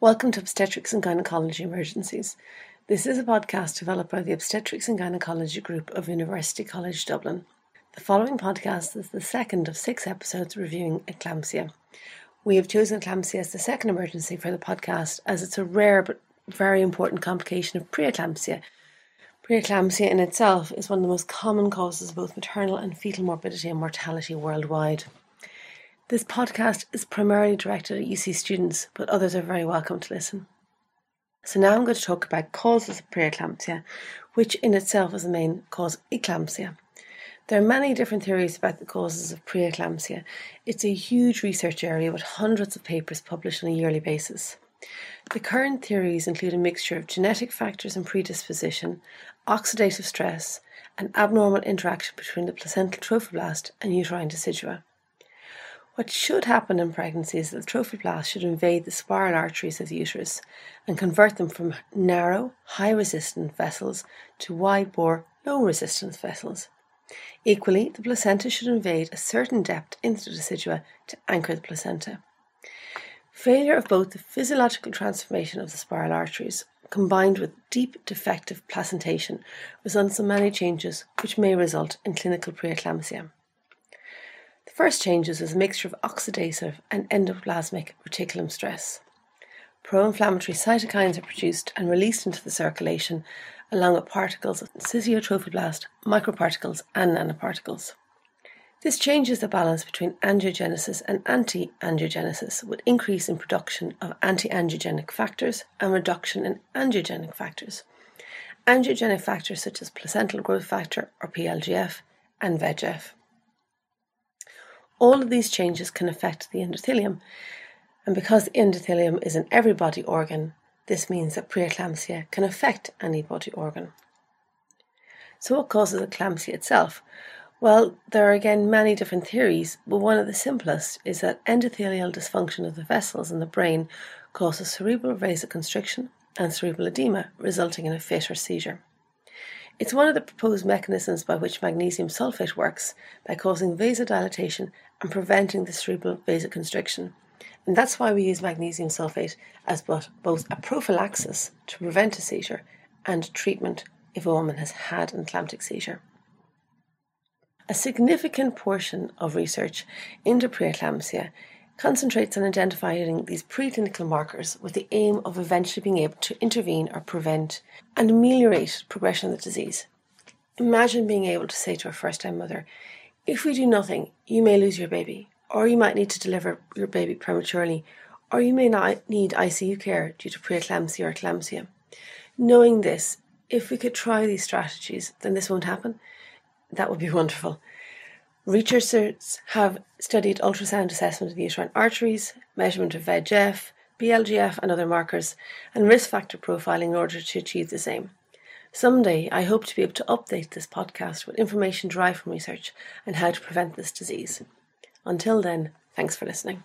Welcome to Obstetrics and Gynecology Emergencies. This is a podcast developed by the Obstetrics and Gynecology Group of University College Dublin. The following podcast is the second of six episodes reviewing eclampsia. We have chosen eclampsia as the second emergency for the podcast as it's a rare but very important complication of preeclampsia. Preeclampsia in itself is one of the most common causes of both maternal and fetal morbidity and mortality worldwide. This podcast is primarily directed at UC students, but others are very welcome to listen. So now I'm going to talk about causes of preeclampsia, which in itself is the main cause of eclampsia. There are many different theories about the causes of preeclampsia. It's a huge research area with hundreds of papers published on a yearly basis. The current theories include a mixture of genetic factors and predisposition, oxidative stress, and abnormal interaction between the placental trophoblast and uterine decidua. What should happen in pregnancy is that the trophoblast should invade the spiral arteries of the uterus and convert them from narrow, high resistance vessels to wide bore, low resistance vessels. Equally, the placenta should invade a certain depth into the decidua to anchor the placenta. Failure of both the physiological transformation of the spiral arteries combined with deep defective placentation results in many changes which may result in clinical preeclampsia. The first changes is a mixture of oxidative and endoplasmic reticulum stress. Pro inflammatory cytokines are produced and released into the circulation along with particles of syncytiotrophoblasts, microparticles, and nanoparticles. This changes the balance between angiogenesis and anti angiogenesis, with increase in production of anti angiogenic factors and reduction in angiogenic factors. Angiogenic factors such as placental growth factor or PLGF and VEGF. All of these changes can affect the endothelium, and because the endothelium is an every body organ, this means that preeclampsia can affect any body organ. So, what causes the eclampsia itself? Well, there are again many different theories, but one of the simplest is that endothelial dysfunction of the vessels in the brain causes cerebral vasoconstriction and cerebral edema, resulting in a fit or seizure. It's one of the proposed mechanisms by which magnesium sulfate works by causing vasodilatation and preventing the cerebral vasoconstriction. And that's why we use magnesium sulfate as both, a prophylaxis to prevent a seizure and treatment if a woman has had an eclamptic seizure. A significant portion of research into preeclampsia concentrates on identifying these preclinical markers with the aim of eventually being able to intervene or prevent and ameliorate progression of the disease. Imagine being able to say to a first time mother, if we do nothing, you may lose your baby, or you might need to deliver your baby prematurely, or you may not need ICU care due to preeclampsia or eclampsia. Knowing this, if we could try these strategies, then this won't happen. That would be wonderful. Researchers have studied ultrasound assessment of the uterine arteries, measurement of VEGF, PLGF, and other markers, and risk factor profiling in order to achieve the same. Someday, I hope to be able to update this podcast with information derived from research and how to prevent this disease. Until then, thanks for listening.